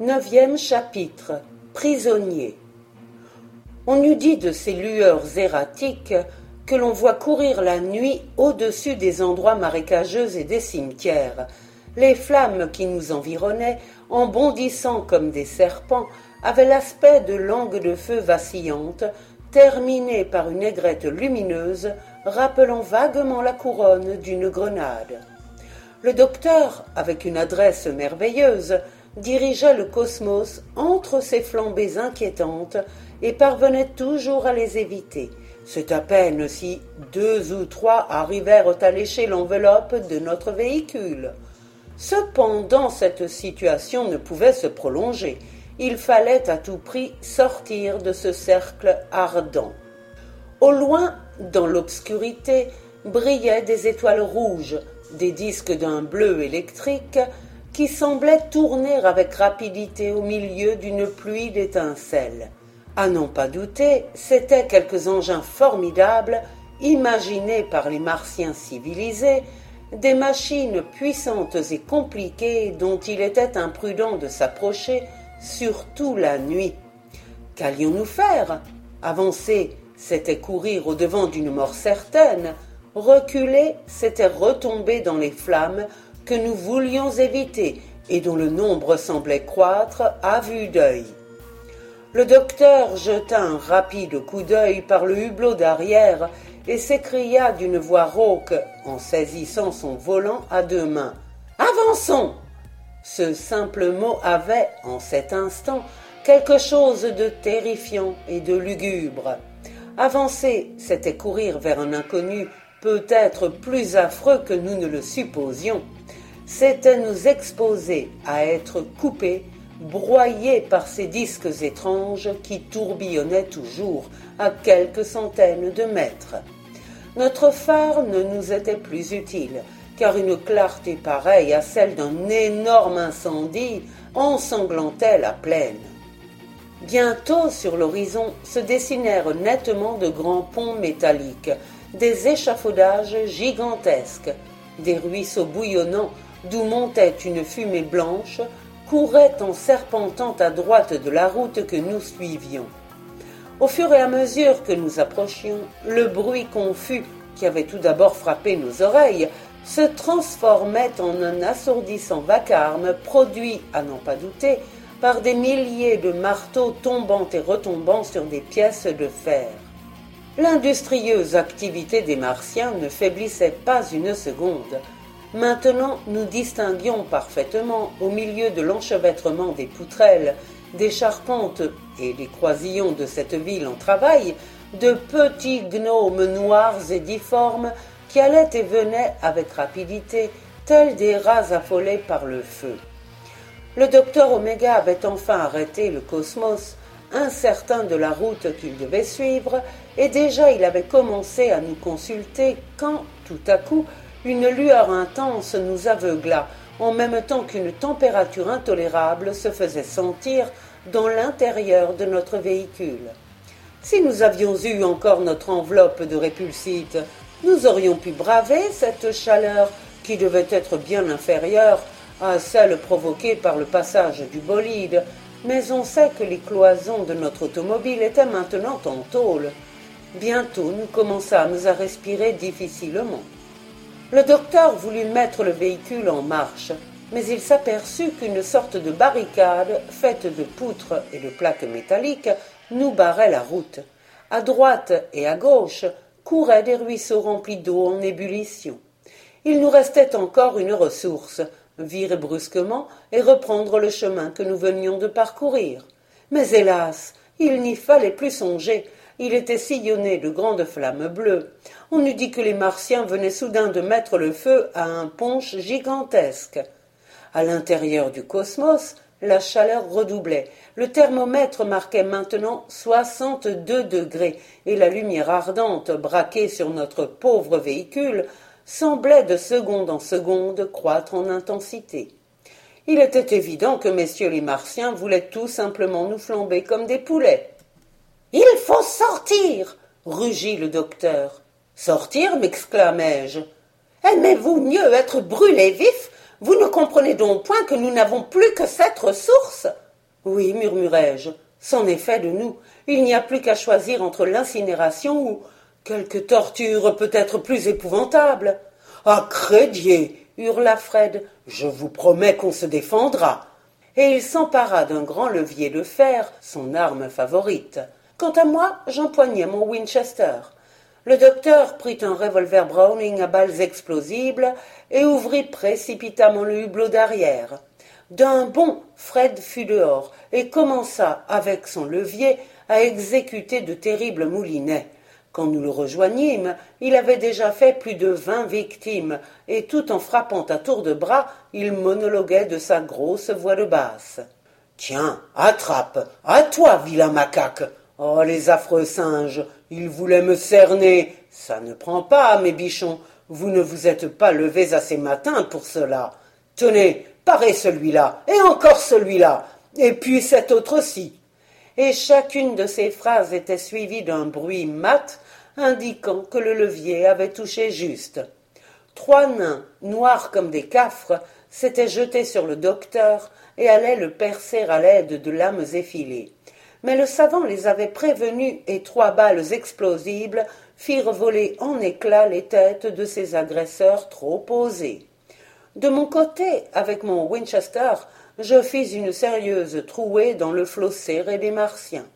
Neuvième chapitre Prisonnier On eût dit de ces lueurs erratiques que l'on voit courir la nuit au-dessus des endroits marécageux et des cimetières. Les flammes qui nous environnaient, en bondissant comme des serpents, avaient l'aspect de langues de feu vacillantes, terminées par une aigrette lumineuse, rappelant vaguement la couronne d'une grenade. Le docteur, avec une adresse merveilleuse, dirigeait le cosmos entre ces flambées inquiétantes et parvenait toujours à les éviter. C'est à peine si deux ou trois arrivèrent à lécher l'enveloppe de notre véhicule. Cependant, cette situation ne pouvait se prolonger. Il fallait à tout prix sortir de ce cercle ardent. Au loin, dans l'obscurité, brillaient des étoiles rouges, des disques d'un bleu électrique qui semblait tourner avec rapidité au milieu d'une pluie d'étincelles. À n'en pas douter, c'étaient quelques engins formidables imaginés par les martiens civilisés, des machines puissantes et compliquées dont il était imprudent de s'approcher, surtout la nuit. Qu'allions-nous faire? Avancer, c'était courir au-devant d'une mort certaine, reculer, c'était retomber dans les flammes que nous voulions éviter et dont le nombre semblait croître à vue d'œil. Le docteur jeta un rapide coup d'œil par le hublot d'arrière et s'écria d'une voix rauque en saisissant son volant à deux mains. Avançons. Ce simple mot avait, en cet instant, quelque chose de terrifiant et de lugubre. Avancer, c'était courir vers un inconnu peut-être plus affreux que nous ne le supposions c'était nous exposer à être coupés, broyés par ces disques étranges qui tourbillonnaient toujours à quelques centaines de mètres. Notre phare ne nous était plus utile, car une clarté pareille à celle d'un énorme incendie ensanglantait la plaine. Bientôt sur l'horizon se dessinèrent nettement de grands ponts métalliques, des échafaudages gigantesques, des ruisseaux bouillonnants d'où montait une fumée blanche, courait en serpentant à droite de la route que nous suivions. Au fur et à mesure que nous approchions, le bruit confus qui avait tout d'abord frappé nos oreilles se transformait en un assourdissant vacarme produit, à n'en pas douter, par des milliers de marteaux tombant et retombant sur des pièces de fer. L'industrieuse activité des Martiens ne faiblissait pas une seconde. Maintenant, nous distinguions parfaitement, au milieu de l'enchevêtrement des poutrelles, des charpentes et des croisillons de cette ville en travail, de petits gnomes noirs et difformes qui allaient et venaient avec rapidité, tels des rats affolés par le feu. Le docteur Oméga avait enfin arrêté le cosmos, incertain de la route qu'il devait suivre, et déjà il avait commencé à nous consulter quand, tout à coup, une lueur intense nous aveugla, en même temps qu'une température intolérable se faisait sentir dans l'intérieur de notre véhicule. Si nous avions eu encore notre enveloppe de répulsite, nous aurions pu braver cette chaleur qui devait être bien inférieure à celle provoquée par le passage du bolide, mais on sait que les cloisons de notre automobile étaient maintenant en tôle. Bientôt nous commençâmes à respirer difficilement. Le docteur voulut mettre le véhicule en marche, mais il s'aperçut qu'une sorte de barricade, faite de poutres et de plaques métalliques, nous barrait la route. À droite et à gauche couraient des ruisseaux remplis d'eau en ébullition. Il nous restait encore une ressource, virer brusquement et reprendre le chemin que nous venions de parcourir. Mais hélas, il n'y fallait plus songer, il était sillonné de grandes flammes bleues. On eût dit que les Martiens venaient soudain de mettre le feu à un punch gigantesque. À l'intérieur du cosmos, la chaleur redoublait. Le thermomètre marquait maintenant soixante-deux degrés, et la lumière ardente braquée sur notre pauvre véhicule semblait de seconde en seconde croître en intensité. Il était évident que messieurs les Martiens voulaient tout simplement nous flamber comme des poulets. Il faut sortir rugit le docteur. Sortir m'exclamai-je. Aimez-vous mieux être brûlé vif? Vous ne comprenez donc point que nous n'avons plus que cette ressource? Oui, murmurai-je, c'en est fait de nous. Il n'y a plus qu'à choisir entre l'incinération ou quelque torture peut-être plus épouvantable. Ah, crédier hurla Fred. Je vous promets qu'on se défendra. Et il s'empara d'un grand levier de fer, son arme favorite. Quant à moi, j'empoignai mon Winchester. Le docteur prit un revolver Browning à balles explosibles et ouvrit précipitamment le hublot d'arrière. D'un bond, Fred fut dehors et commença, avec son levier, à exécuter de terribles moulinets. Quand nous le rejoignîmes, il avait déjà fait plus de vingt victimes, et tout en frappant à tour de bras, il monologuait de sa grosse voix de basse. Tiens, attrape, à toi, vilain macaque. Oh, les affreux singes, ils voulaient me cerner. Ça ne prend pas, mes bichons. Vous ne vous êtes pas levés assez matin pour cela. Tenez, parez celui-là, et encore celui-là, et puis cet autre-ci. Et chacune de ces phrases était suivie d'un bruit mat indiquant que le levier avait touché juste. Trois nains, noirs comme des cafres, s'étaient jetés sur le docteur et allaient le percer à l'aide de lames effilées. Mais le savant les avait prévenus et trois balles explosibles firent voler en éclats les têtes de ces agresseurs trop osés. De mon côté, avec mon Winchester, je fis une sérieuse trouée dans le flot serré des Martiens.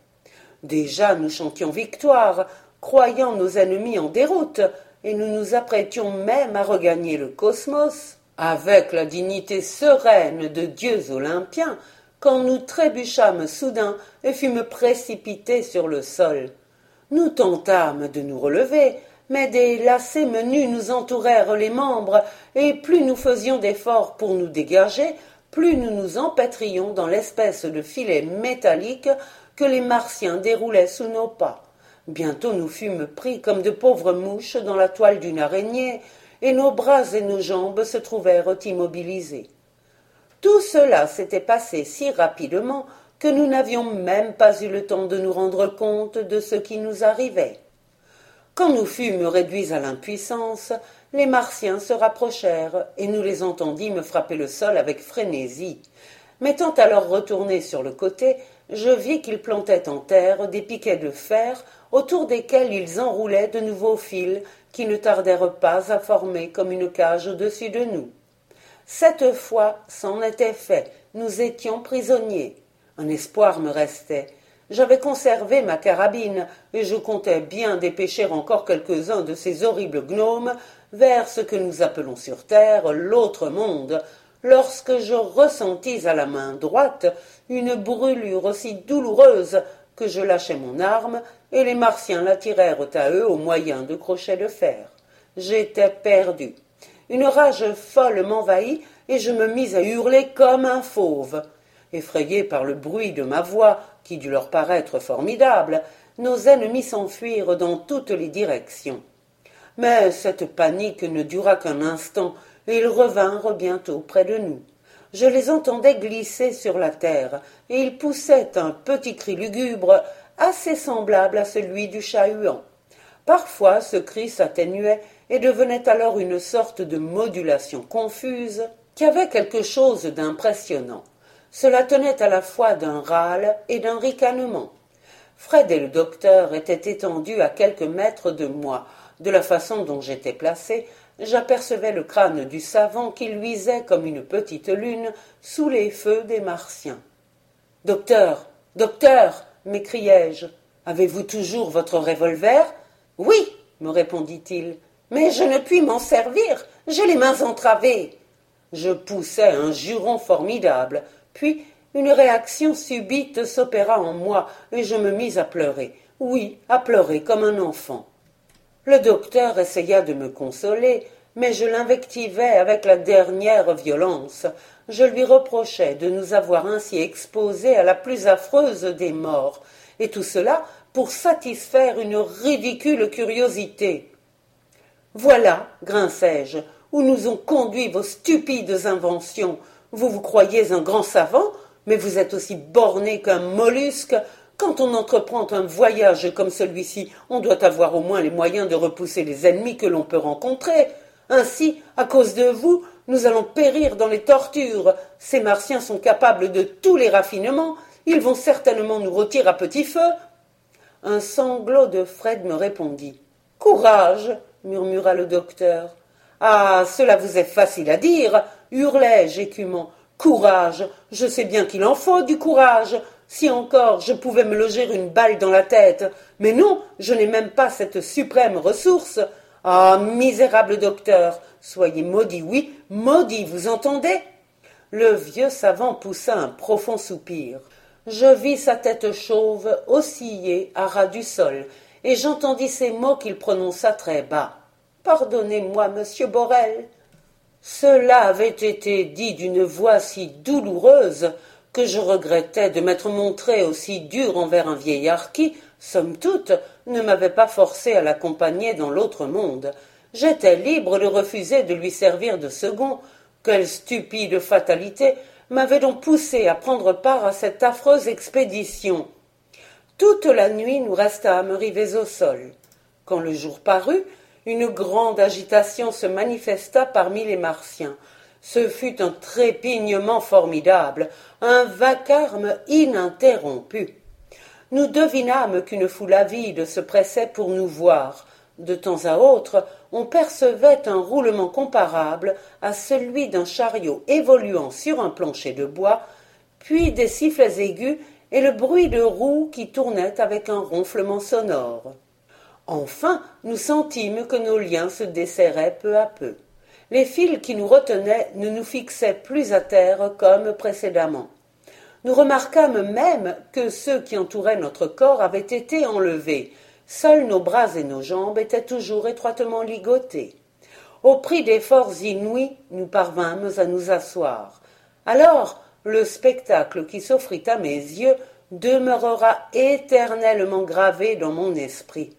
Déjà nous chantions victoire, croyant nos ennemis en déroute, et nous nous apprêtions même à regagner le cosmos, avec la dignité sereine de dieux olympiens, quand nous trébuchâmes soudain et fûmes précipités sur le sol. Nous tentâmes de nous relever, mais des lacets menus nous entourèrent les membres, et plus nous faisions d'efforts pour nous dégager, plus nous nous empêtrions dans l'espèce de filet métallique que les Martiens déroulaient sous nos pas. Bientôt nous fûmes pris comme de pauvres mouches dans la toile d'une araignée, et nos bras et nos jambes se trouvèrent immobilisés. Tout cela s'était passé si rapidement que nous n'avions même pas eu le temps de nous rendre compte de ce qui nous arrivait. Quand nous fûmes réduits à l'impuissance, les Martiens se rapprochèrent, et nous les entendîmes frapper le sol avec frénésie. M'étant alors retourné sur le côté, je vis qu'ils plantaient en terre des piquets de fer autour desquels ils enroulaient de nouveaux fils qui ne tardèrent pas à former comme une cage au-dessus de nous. Cette fois, c'en était fait, nous étions prisonniers. Un espoir me restait. J'avais conservé ma carabine, et je comptais bien dépêcher encore quelques-uns de ces horribles gnomes vers ce que nous appelons sur terre l'autre monde, lorsque je ressentis à la main droite une brûlure aussi douloureuse que je lâchai mon arme, et les Martiens la tirèrent à eux au moyen de crochets de fer. J'étais perdu. Une rage folle m'envahit, et je me mis à hurler comme un fauve. Effrayés par le bruit de ma voix, qui dut leur paraître formidable, nos ennemis s'enfuirent dans toutes les directions. Mais cette panique ne dura qu'un instant, et ils revinrent bientôt près de nous. Je les entendais glisser sur la terre, et ils poussaient un petit cri lugubre assez semblable à celui du chat-huant. Parfois ce cri s'atténuait et devenait alors une sorte de modulation confuse qui avait quelque chose d'impressionnant. Cela tenait à la fois d'un râle et d'un ricanement. Fred et le docteur étaient étendus à quelques mètres de moi. De la façon dont j'étais placé, j'apercevais le crâne du savant qui luisait comme une petite lune sous les feux des Martiens. Docteur, docteur, m'écriai-je, avez-vous toujours votre revolver Oui, me répondit-il, mais je ne puis m'en servir, j'ai les mains entravées. Je poussai un juron formidable, puis une réaction subite s'opéra en moi, et je me mis à pleurer. Oui, à pleurer comme un enfant. Le docteur essaya de me consoler, mais je l'invectivai avec la dernière violence. Je lui reprochai de nous avoir ainsi exposés à la plus affreuse des morts, et tout cela pour satisfaire une ridicule curiosité. Voilà, grinçai-je, où nous ont conduit vos stupides inventions. Vous vous croyez un grand savant, mais vous êtes aussi borné qu'un mollusque. Quand on entreprend un voyage comme celui-ci, on doit avoir au moins les moyens de repousser les ennemis que l'on peut rencontrer. Ainsi, à cause de vous, nous allons périr dans les tortures. Ces martiens sont capables de tous les raffinements, Ils vont certainement nous rôtir à petit feu. Un sanglot de Fred me répondit. Courage, murmura le docteur. Ah. Cela vous est facile à dire, hurlai-je écumant. Courage. Je sais bien qu'il en faut du courage. Si encore je pouvais me loger une balle dans la tête. Mais non, je n'ai même pas cette suprême ressource. Ah. Misérable docteur. Soyez maudit, oui, maudit, vous entendez? Le vieux savant poussa un profond soupir. Je vis sa tête chauve osciller à ras du sol, et j'entendis ces mots qu'il prononça très bas. Pardonnez-moi, monsieur Borel. Cela avait été dit d'une voix si douloureuse que je regrettais de m'être montré aussi dur envers un vieillard qui, somme toute, ne m'avait pas forcé à l'accompagner dans l'autre monde. J'étais libre de refuser de lui servir de second. Quelle stupide fatalité m'avait donc poussé à prendre part à cette affreuse expédition. Toute la nuit nous restâmes rivés au sol. Quand le jour parut, une grande agitation se manifesta parmi les Martiens. Ce fut un trépignement formidable, un vacarme ininterrompu. Nous devinâmes qu'une foule avide se pressait pour nous voir. De temps à autre, on percevait un roulement comparable à celui d'un chariot évoluant sur un plancher de bois, puis des sifflets aigus et le bruit de roues qui tournaient avec un ronflement sonore. Enfin, nous sentîmes que nos liens se desserraient peu à peu. Les fils qui nous retenaient ne nous fixaient plus à terre comme précédemment. Nous remarquâmes même que ceux qui entouraient notre corps avaient été enlevés, Seuls nos bras et nos jambes étaient toujours étroitement ligotés. Au prix d'efforts inouïs, nous parvînmes à nous asseoir. Alors, le spectacle qui s'offrit à mes yeux demeurera éternellement gravé dans mon esprit.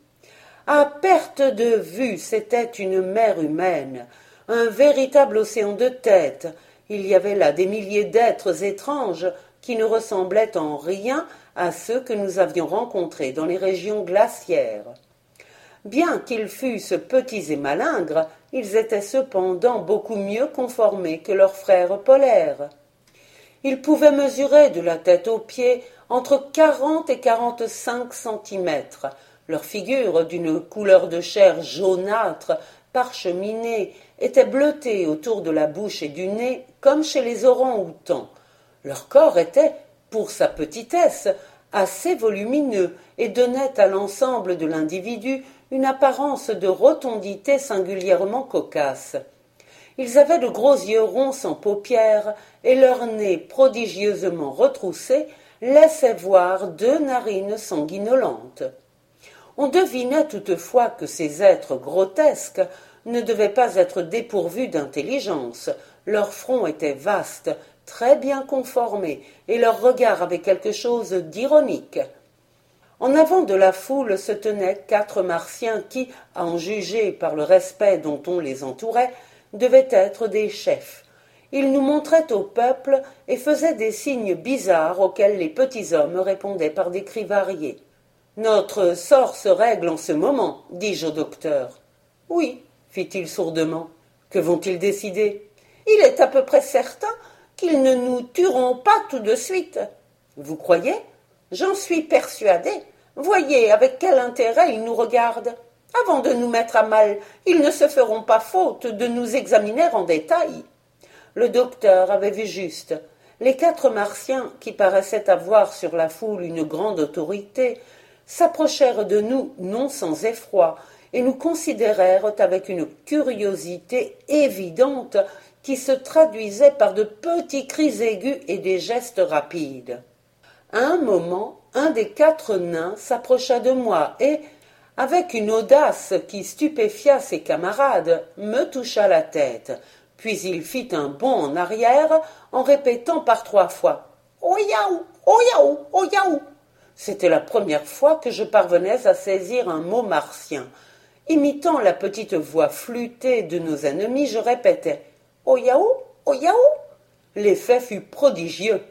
À perte de vue, c'était une mer humaine, un véritable océan de têtes. Il y avait là des milliers d'êtres étranges qui ne ressemblaient en rien à ceux que nous avions rencontrés dans les régions glaciaires. Bien qu'ils fussent petits et malingres, ils étaient cependant beaucoup mieux conformés que leurs frères polaires. Ils pouvaient mesurer de la tête aux pieds entre quarante et quarante-cinq centimètres. Leur figure, d'une couleur de chair jaunâtre, parcheminée, était bleutée autour de la bouche et du nez, comme chez les orang-outans. Leur corps était pour sa petitesse, assez volumineux et donnait à l'ensemble de l'individu une apparence de rotondité singulièrement cocasse. Ils avaient de gros yeux ronds sans paupières, et leur nez prodigieusement retroussé laissait voir deux narines sanguinolentes. On devinait toutefois que ces êtres grotesques ne devaient pas être dépourvus d'intelligence. Leur front était vaste très bien conformés, et leur regard avait quelque chose d'ironique. En avant de la foule se tenaient quatre martiens qui, à en juger par le respect dont on les entourait, devaient être des chefs. Ils nous montraient au peuple et faisaient des signes bizarres auxquels les petits hommes répondaient par des cris variés. Notre sort se règle en ce moment, dis-je au docteur. Oui, fit-il sourdement. Que vont-ils décider? Il est à peu près certain qu'ils ne nous tueront pas tout de suite. Vous croyez? J'en suis persuadé. Voyez avec quel intérêt ils nous regardent. Avant de nous mettre à mal, ils ne se feront pas faute de nous examiner en détail. Le docteur avait vu juste. Les quatre martiens, qui paraissaient avoir sur la foule une grande autorité, s'approchèrent de nous non sans effroi, et nous considérèrent avec une curiosité évidente qui se traduisait par de petits cris aigus et des gestes rapides. À un moment, un des quatre nains s'approcha de moi et, avec une audace qui stupéfia ses camarades, me toucha la tête, puis il fit un bond en arrière en répétant par trois fois Oyaou, oyaou, oyaou. C'était la première fois que je parvenais à saisir un mot martien. Imitant la petite voix flûtée de nos ennemis, je répétais Au Yahoo L'effet fut prodigieux.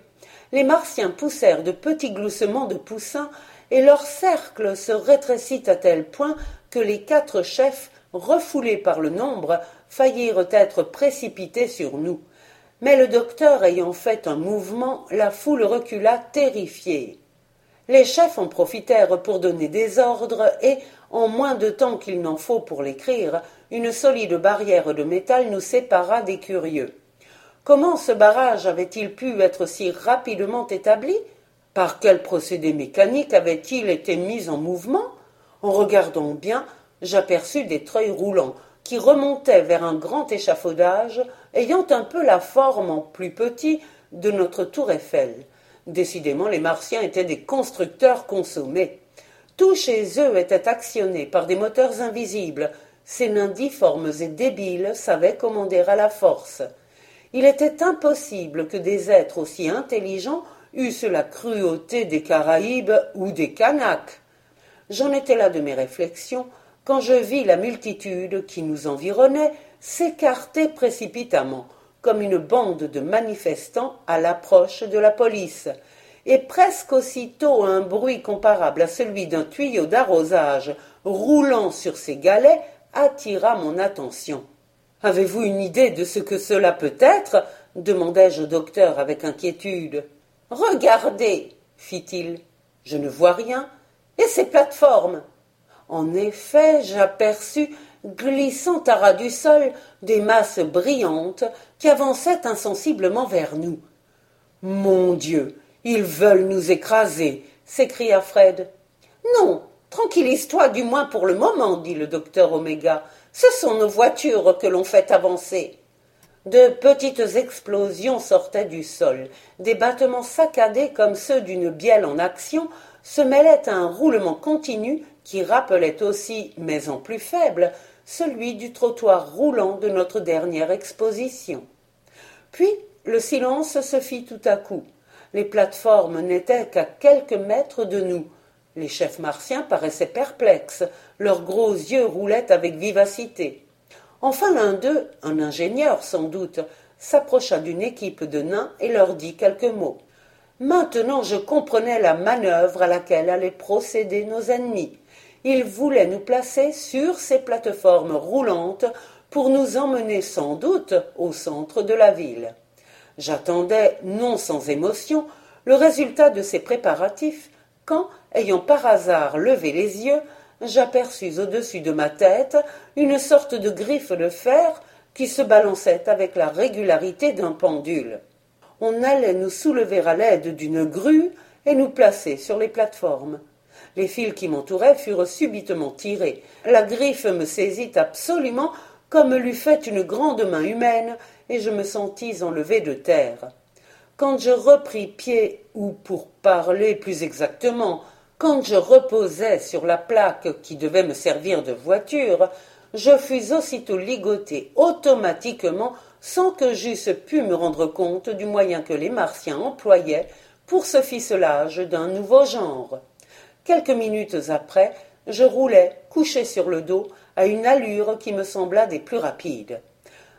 Les Martiens poussèrent de petits gloussements de poussins, et leur cercle se rétrécit à tel point que les quatre chefs, refoulés par le nombre, faillirent être précipités sur nous. Mais le docteur ayant fait un mouvement, la foule recula terrifiée. Les chefs en profitèrent pour donner des ordres et, en moins de temps qu'il n'en faut pour l'écrire, une solide barrière de métal nous sépara des curieux. Comment ce barrage avait-il pu être si rapidement établi? Par quel procédé mécanique avait-il été mis en mouvement? En regardant bien, j'aperçus des treuils roulants qui remontaient vers un grand échafaudage ayant un peu la forme en plus petit de notre tour Eiffel. Décidément, les Martiens étaient des constructeurs consommés. Tout chez eux était actionné par des moteurs invisibles. Ces nains difformes et débiles savaient commander à la force. Il était impossible que des êtres aussi intelligents eussent la cruauté des Caraïbes ou des Kanaks. J'en étais là de mes réflexions quand je vis la multitude qui nous environnait s'écarter précipitamment, comme une bande de manifestants à l'approche de la police, et presque aussitôt un bruit comparable à celui d'un tuyau d'arrosage roulant sur ses galets attira mon attention. Avez-vous une idée de ce que cela peut être? demandai-je au docteur avec inquiétude. Regardez, fit-il. Je ne vois rien. Et ces plateformes En effet, j'aperçus, glissant à ras du sol, des masses brillantes qui avançaient insensiblement vers nous. Mon Dieu, ils veulent nous écraser, s'écria Fred. Non, tranquillise-toi du moins pour le moment, dit le docteur Oméga. Ce sont nos voitures que l'on fait avancer. De petites explosions sortaient du sol. Des battements saccadés comme ceux d'une bielle en action se mêlaient à un roulement continu qui rappelait aussi, mais en plus faible, celui du trottoir roulant de notre dernière exposition. Puis le silence se fit tout à coup. Les plateformes n'étaient qu'à quelques mètres de nous. Les chefs martiens paraissaient perplexes, leurs gros yeux roulaient avec vivacité. Enfin l'un d'eux, un ingénieur sans doute, s'approcha d'une équipe de nains et leur dit quelques mots. Maintenant je comprenais la manœuvre à laquelle allaient procéder nos ennemis. Ils voulaient nous placer sur ces plateformes roulantes pour nous emmener sans doute au centre de la ville. J'attendais, non sans émotion, le résultat de ces préparatifs, quand, ayant par hasard levé les yeux, j'aperçus au-dessus de ma tête une sorte de griffe de fer qui se balançait avec la régularité d'un pendule. On allait nous soulever à l'aide d'une grue et nous placer sur les plateformes. Les fils qui m'entouraient furent subitement tirés. La griffe me saisit absolument comme l'eût fait une grande main humaine, et je me sentis enlevé de terre. Quand je repris pied, ou pour parler plus exactement, quand je reposais sur la plaque qui devait me servir de voiture, je fus aussitôt ligoté automatiquement sans que j'eusse pu me rendre compte du moyen que les Martiens employaient pour ce ficelage d'un nouveau genre. Quelques minutes après, je roulais, couché sur le dos, à une allure qui me sembla des plus rapides.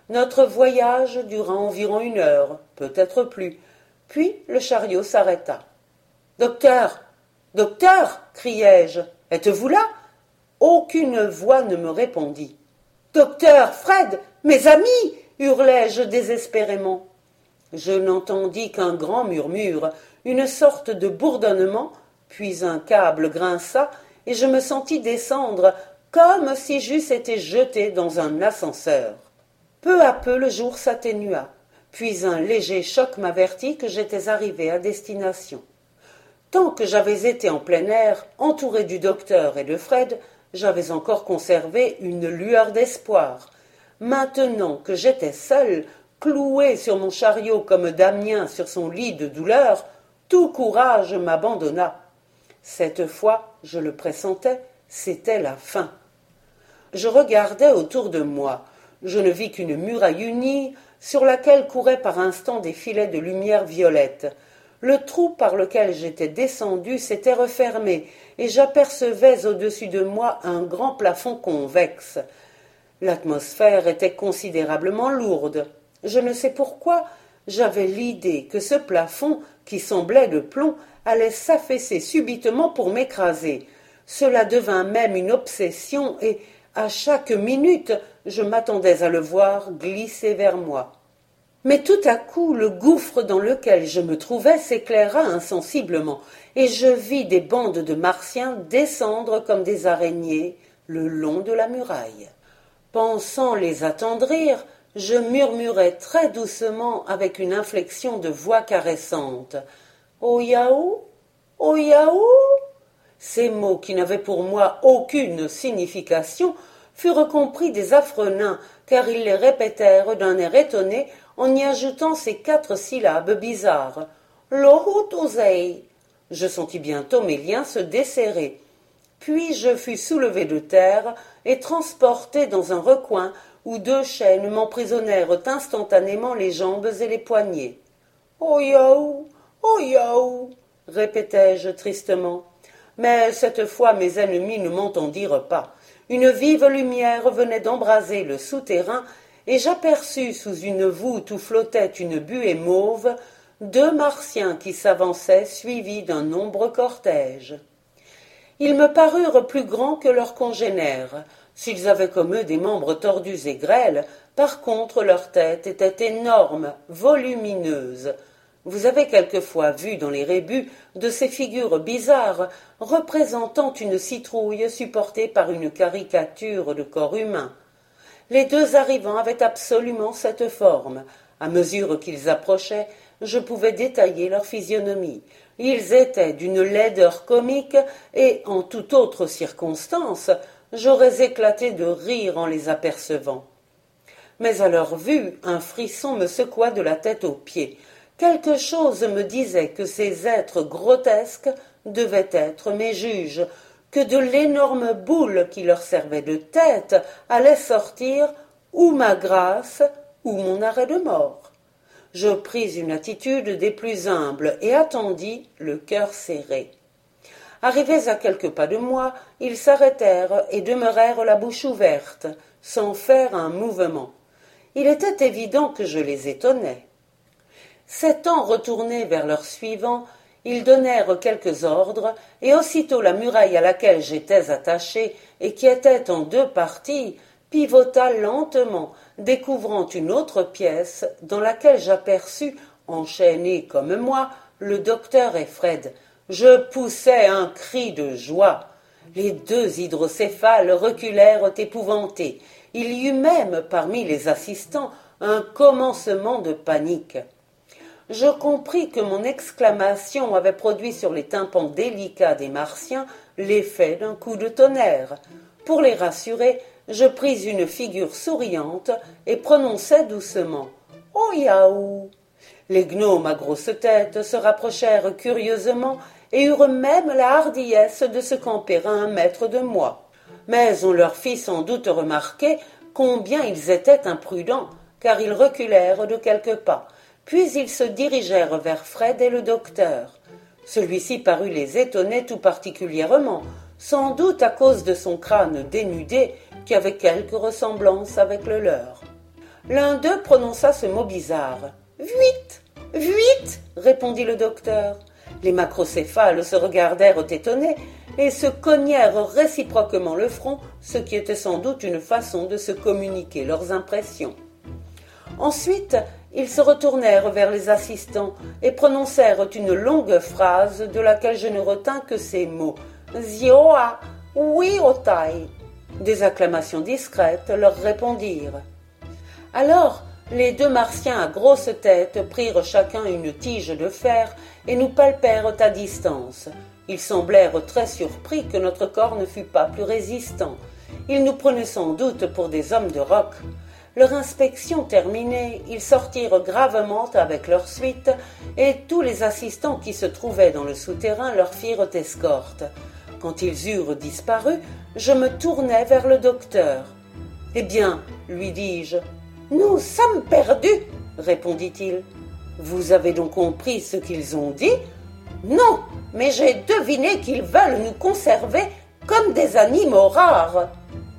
Notre voyage dura environ une heure, peut-être plus, puis le chariot s'arrêta. Docteur. Docteur. criai-je. Êtes-vous là? Aucune voix ne me répondit. Docteur. Fred. Mes amis. hurlai je désespérément. Je n'entendis qu'un grand murmure, une sorte de bourdonnement, puis un câble grinça, et je me sentis descendre comme si j'eusse été jeté dans un ascenseur. Peu à peu le jour s'atténua puis un léger choc m'avertit que j'étais arrivé à destination. Tant que j'avais été en plein air, entouré du docteur et de Fred, j'avais encore conservé une lueur d'espoir. Maintenant que j'étais seul, cloué sur mon chariot comme Damien sur son lit de douleur, tout courage m'abandonna. Cette fois, je le pressentais, c'était la fin. Je regardais autour de moi. Je ne vis qu'une muraille unie, sur laquelle couraient par instants des filets de lumière violette. Le trou par lequel j'étais descendu s'était refermé, et j'apercevais au-dessus de moi un grand plafond convexe. L'atmosphère était considérablement lourde. Je ne sais pourquoi, j'avais l'idée que ce plafond, qui semblait de plomb, allait s'affaisser subitement pour m'écraser. Cela devint même une obsession, et à chaque minute je m'attendais à le voir glisser vers moi. Mais tout à coup le gouffre dans lequel je me trouvais s'éclaira insensiblement, et je vis des bandes de martiens descendre comme des araignées le long de la muraille. Pensant les attendrir, je murmurai très doucement avec une inflexion de voix caressante. Oh yaou Oh Ces mots, qui n'avaient pour moi aucune signification, furent compris des affreux nains, car ils les répétèrent d'un air étonné en y ajoutant ces quatre syllabes bizarres. Lohutuzei. Je sentis bientôt mes liens se desserrer. Puis je fus soulevé de terre et transporté dans un recoin où deux chaînes m'emprisonnèrent instantanément les jambes et les poignets. Oh yaou, oh yaou, répétai-je tristement. Mais cette fois mes ennemis ne m'entendirent pas. Une vive lumière venait d'embraser le souterrain, et j'aperçus sous une voûte où flottait une buée mauve deux martiens qui s'avançaient suivis d'un nombreux cortège. Ils me parurent plus grands que leurs congénères. S'ils avaient comme eux des membres tordus et grêles, par contre leur tête était énorme, volumineuse. Vous avez quelquefois vu dans les rébus de ces figures bizarres représentant une citrouille supportée par une caricature de corps humain. Les deux arrivants avaient absolument cette forme. À mesure qu'ils approchaient, je pouvais détailler leur physionomie. Ils étaient d'une laideur comique et, en toute autre circonstance, j'aurais éclaté de rire en les apercevant. Mais à leur vue, un frisson me secoua de la tête aux pieds. Quelque chose me disait que ces êtres grotesques devaient être mes juges, que de l'énorme boule qui leur servait de tête allait sortir ou ma grâce ou mon arrêt de mort je pris une attitude des plus humbles et attendis, le cœur serré. Arrivés à quelques pas de moi, ils s'arrêtèrent et demeurèrent la bouche ouverte, sans faire un mouvement. Il était évident que je les étonnais. S'étant retournés vers leurs suivants, ils donnèrent quelques ordres, et aussitôt la muraille à laquelle j'étais attaché, et qui était en deux parties, pivota lentement, découvrant une autre pièce dans laquelle j'aperçus, enchaînés comme moi, le docteur et Fred. Je poussai un cri de joie. Les deux hydrocéphales reculèrent épouvantés. Il y eut même parmi les assistants un commencement de panique. Je compris que mon exclamation avait produit sur les tympans délicats des Martiens l'effet d'un coup de tonnerre. Pour les rassurer, je pris une figure souriante et prononçai doucement Oh yaou Les gnomes à grosse tête se rapprochèrent curieusement et eurent même la hardiesse de se camper à un mètre de moi. Mais on leur fit sans doute remarquer combien ils étaient imprudents, car ils reculèrent de quelques pas, puis ils se dirigèrent vers Fred et le docteur. Celui-ci parut les étonner tout particulièrement, sans doute à cause de son crâne dénudé qui avait quelque ressemblance avec le leur. L'un d'eux prononça ce mot bizarre. Huit Huit répondit le docteur. Les macrocéphales se regardèrent étonnés et se cognèrent réciproquement le front, ce qui était sans doute une façon de se communiquer leurs impressions. Ensuite, ils se retournèrent vers les assistants et prononcèrent une longue phrase de laquelle je ne retins que ces mots. Zioa, oui, otai. Des acclamations discrètes leur répondirent. Alors, les deux martiens à grosse tête prirent chacun une tige de fer et nous palpèrent à distance. Ils semblèrent très surpris que notre corps ne fût pas plus résistant. Ils nous prenaient sans doute pour des hommes de roc. Leur inspection terminée, ils sortirent gravement avec leur suite, et tous les assistants qui se trouvaient dans le souterrain leur firent escorte. Quand ils eurent disparu, je me tournai vers le docteur. Eh bien, lui dis-je. Nous sommes perdus, répondit-il. Vous avez donc compris ce qu'ils ont dit Non, mais j'ai deviné qu'ils veulent nous conserver comme des animaux rares.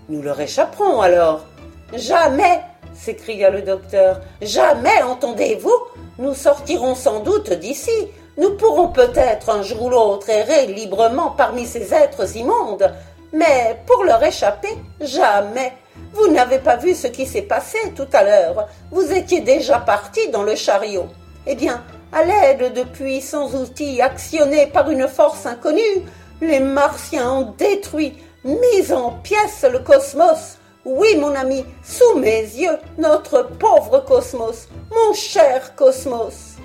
Nous leur échapperons alors. Jamais, s'écria le docteur. Jamais, entendez-vous? Nous sortirons sans doute d'ici. Nous pourrons peut-être un jour ou l'autre errer librement parmi ces êtres immondes, mais pour leur échapper, jamais. Vous n'avez pas vu ce qui s'est passé tout à l'heure. Vous étiez déjà parti dans le chariot. Eh bien, à l'aide de puissants outils actionnés par une force inconnue, les Martiens ont détruit, mis en pièces le cosmos. Oui, mon ami, sous mes yeux, notre pauvre cosmos, mon cher cosmos.